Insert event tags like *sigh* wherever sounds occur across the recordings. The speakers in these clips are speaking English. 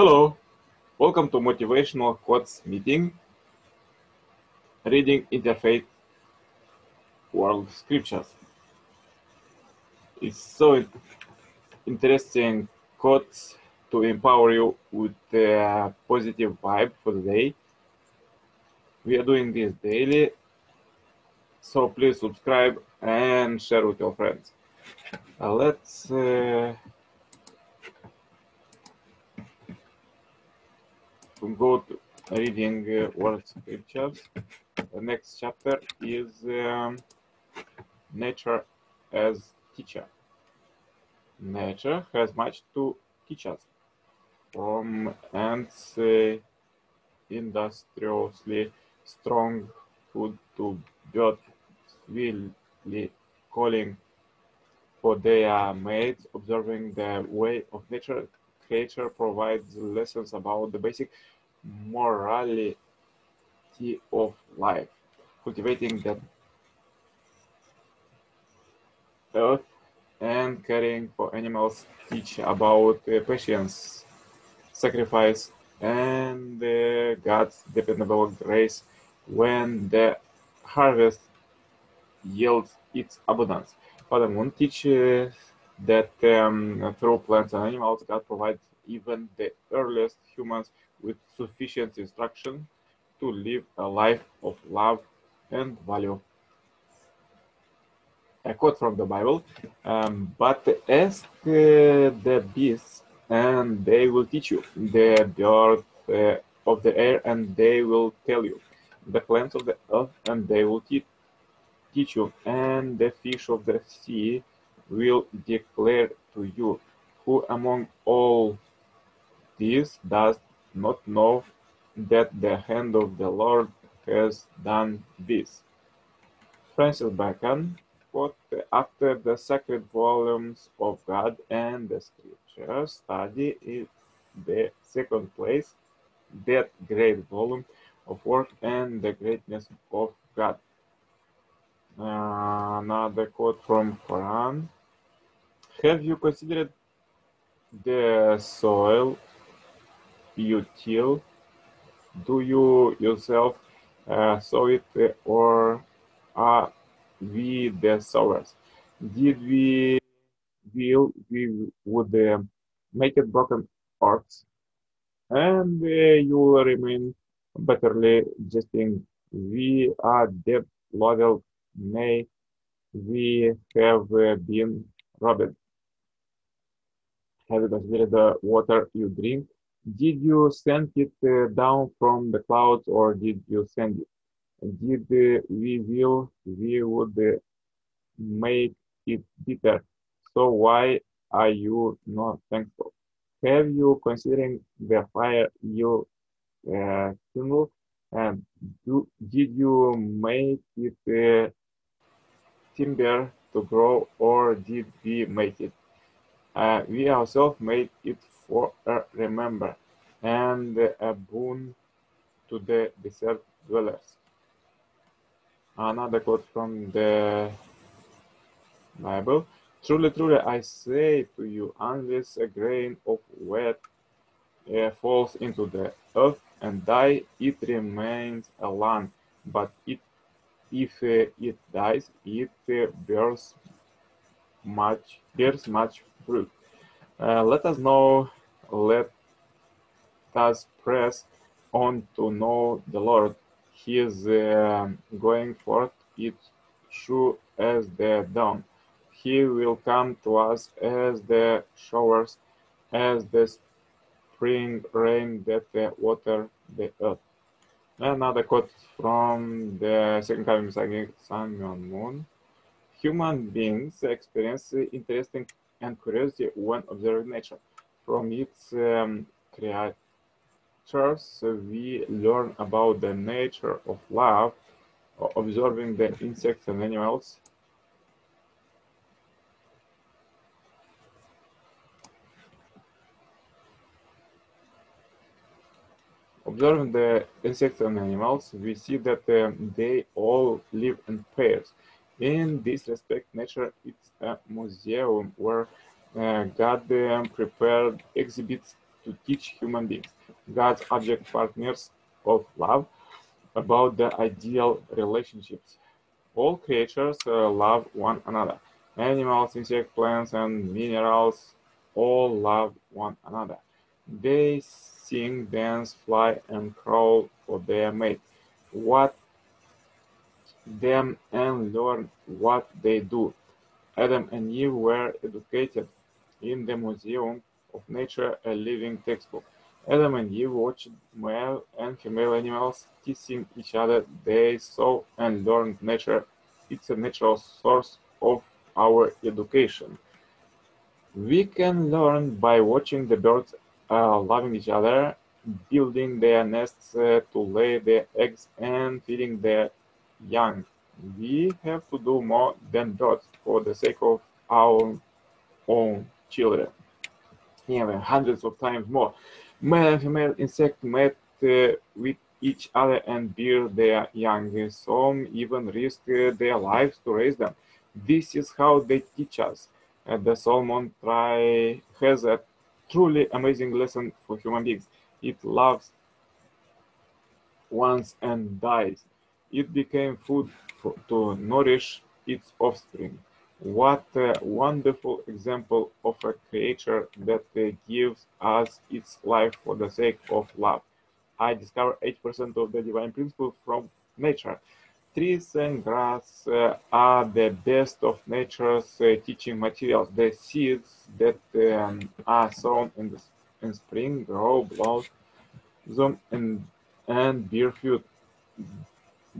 Hello, welcome to Motivational Quotes meeting, reading Interfaith World Scriptures. It's so interesting quotes to empower you with a positive vibe for the day. We are doing this daily, so please subscribe and share with your friends. Uh, let's uh, go to reading uh, world scriptures. The next chapter is um, nature as teacher. Nature has much to teach us, from ants uh, industriously strong food to birds really calling for their mates, observing the way of nature. Creature provides lessons about the basic morality of life, cultivating the earth and caring for animals teach about uh, patience, sacrifice, and uh, God's dependable grace when the harvest yields its abundance. Father Moon teaches that um, through plants and animals, God provides even the earliest humans with sufficient instruction to live a life of love and value. A quote from the Bible, um, but ask uh, the beasts and they will teach you, the birds uh, of the air and they will tell you, the plants of the earth and they will te teach you, and the fish of the sea will declare to you, who among all these does not know that the hand of the Lord has done this. Francis Bacon quote, after the sacred volumes of God and the scripture study is the second place, that great volume of work and the greatness of God. Uh, another quote from Quran. Have you considered the soil you till? Do you yourself uh, sow it or are we the sowers? Did we will we would uh, make it broken hearts and uh, you will remain bitterly jesting. We are dead loyal may we have uh, been robbed. Have you considered the water you drink? Did you send it uh, down from the clouds or did you send it? Did uh, we will, we would uh, make it bitter. So why are you not thankful? Have you considering the fire you uh, kindle? And do, did you make it uh, timber to grow or did we make it? Uh, we ourselves made it for remember and a boon to the desert dwellers. Another quote from the Bible. Truly, truly, I say to you, unless a grain of wheat uh, falls into the earth and die, it remains alone. But it, if uh, it dies, it uh, bears much bears much fruit. Uh, let us know. Let us press on to know the Lord. He is uh, going forth. It sure as the dawn. He will come to us as the showers, as the spring rain that water the earth. Another quote from the second coming Sun Moon. Human beings experience interesting and curiosity when observing nature. From its um, creatures, we learn about the nature of life, observing the insects and animals, Observing the insects and animals, we see that um, they all live in pairs. In this respect, nature is a museum where uh, God um, prepared exhibits to teach human beings, God's object partners of love, about the ideal relationships. All creatures uh, love one another. Animals, insects, plants, and minerals all love one another. They sing, dance, fly, and crawl for their mate. What them and learn what they do. Adam and Eve were educated in the Museum of Nature, a living textbook. Adam and Eve watched male and female animals kissing each other. They saw and learned nature. It's a natural source of our education. We can learn by watching the birds uh, loving each other, building their nests uh, to lay their eggs, and feeding their young. We have to do more than birds for the sake of our own children. Even hundreds of times more. Male and female insects mate uh, with each other and bear their young. Some even risk uh, their lives to raise them. This is how they teach us. Uh, the salmon try has a truly amazing lesson for human beings. It loves once and dies. It became food for, to nourish its offspring. What a wonderful example of a creature that uh, gives us its life for the sake of love. I discovered 8% of the divine principle from nature. Trees and grass uh, are the best of nature's uh, teaching materials. The seeds that um, are sown in, the, in spring grow, blossom, and, and bear fruit.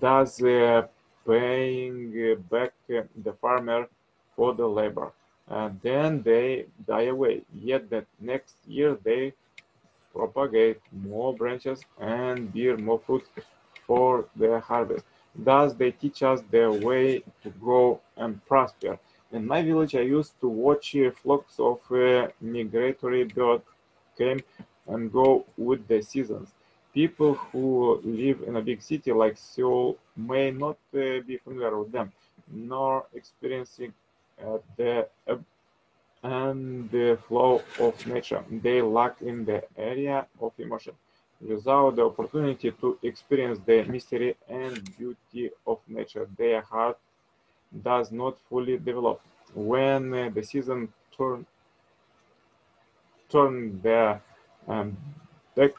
Thus, uh, paying back the farmer for the labor. And then they die away. Yet the next year they propagate more branches and bear more fruit for the harvest. Thus they teach us the way to grow and prosper. In my village, I used to watch flocks of uh, migratory birds came and go with the seasons. People who live in a big city like Seoul may not uh, be familiar with them, nor experiencing uh, the ebb and the flow of nature. They lack in the area of emotion. Without the opportunity to experience the mystery and beauty of nature, their heart does not fully develop. When uh, the season turn turn their um, back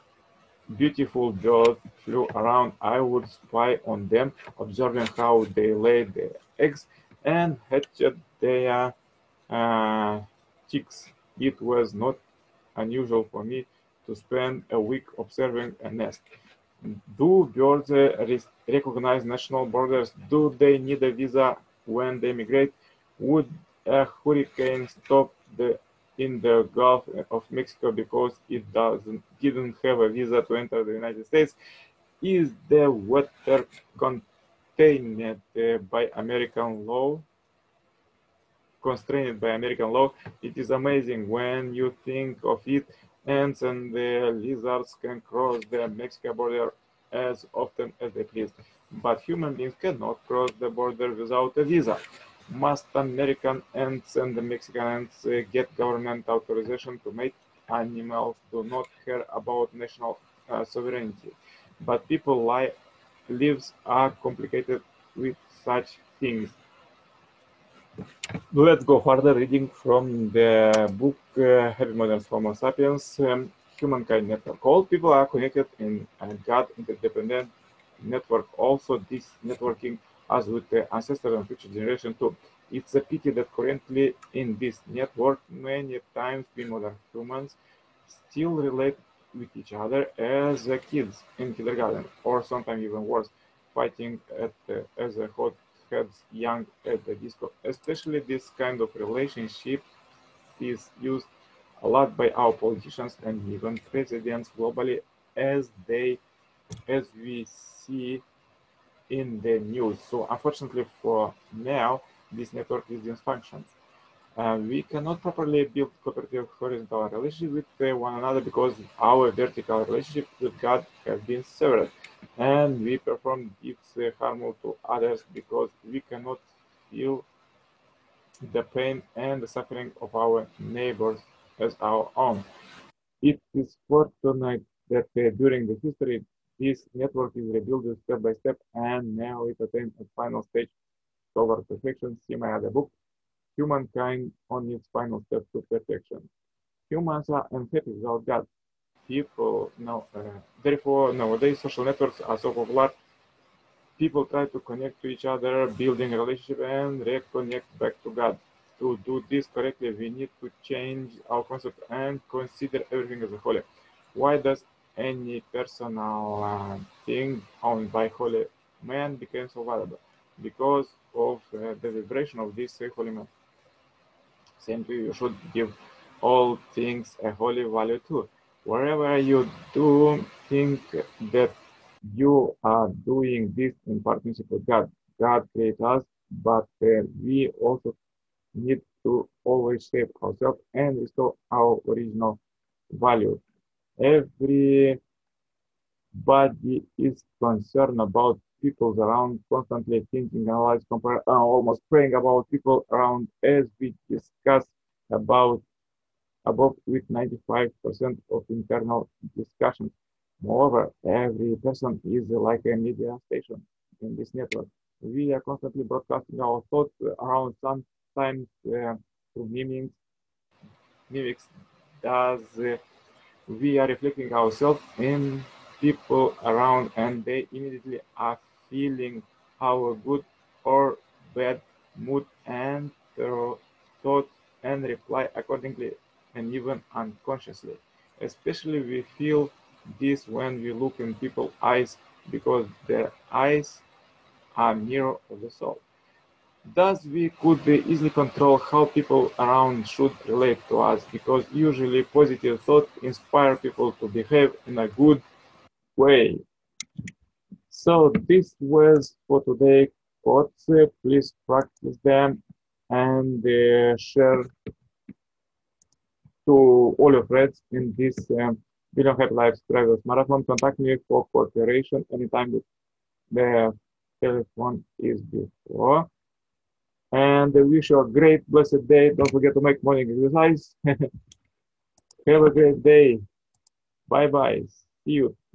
beautiful birds flew around. I would spy on them, observing how they laid their eggs and hatched their uh, chicks. It was not unusual for me to spend a week observing a nest. Do birds recognize national borders? Do they need a visa when they migrate? Would a hurricane stop the in the Gulf of Mexico because it doesn't didn't have a visa to enter the United States? Is the water contained uh, by American law? constrained by American law. It is amazing when you think of it. Ants and the lizards can cross the Mexican border as often as they please. But human beings cannot cross the border without a visa. Must American ants and the Mexican ants uh, get government authorization to mate? Animals do not care about national uh, sovereignty. But people lives are complicated with such things. Let's go further reading from the book uh, Heavy Modern Homo Sapiens, um, Humankind Network. All people are connected in a God interdependent network. Also, this networking as with the ancestors and future generation too. It's a pity that currently in this network, many times we modern humans still relate with each other as kids in kindergarten, or sometimes even worse, fighting at as a hot heads young at the disco. Especially this kind of relationship is used a lot by our politicians and even presidents globally as they as we see in the news. So unfortunately for now, this network is dysfunctional. Uh, we cannot properly build cooperative horizontal relationship with uh, one another because our vertical relationship with God has been severed, and we perform deeds uh, harmful to others because we cannot feel the pain and the suffering of our neighbors as our own. It is fortunate that uh, during the history, this network is rebuilt step by step and now it attains a final stage toward perfection. See my other book, Humankind on its final step to perfection. Humans are unhappy without God. People, no, uh, therefore, nowadays social networks are so popular. People try to connect to each other, building a relationship and reconnect back to God. To do this correctly, we need to change our concept and consider everything as a holy. Why does any personal uh, thing owned by holy man become so valuable? Because of uh, the vibration of this uh, holy man. Simply, you should give all things a holy value too. Wherever you do think that you are doing this in partnership with God. God created us, but uh, we also need to always shape ourselves and restore our original value. Everybody is concerned about people around, constantly thinking, analyze, compare, uh, almost praying about people around as we discuss about above with 95% of internal discussions. Moreover, every person is like a media station in this network. We are constantly broadcasting our thoughts around sometimes uh, through mimics, mimics as uh, we are reflecting ourselves in people around and they immediately are feeling our good or bad mood and thoughts and reply accordingly and even unconsciously. Especially we feel this when we look in people's eyes because their eyes are mirror of the soul. Thus, we could be easily control how people around should relate to us because usually positive thoughts inspire people to behave in a good way. So this was for today. Please practice them and uh, share to all your friends in this um, Million Happy Lives Drivers Marathon. Contact me for cooperation anytime the telephone is before. And I wish you a great, blessed day. Don't forget to make morning exercise. *laughs* Have a great day. Bye bye. See you.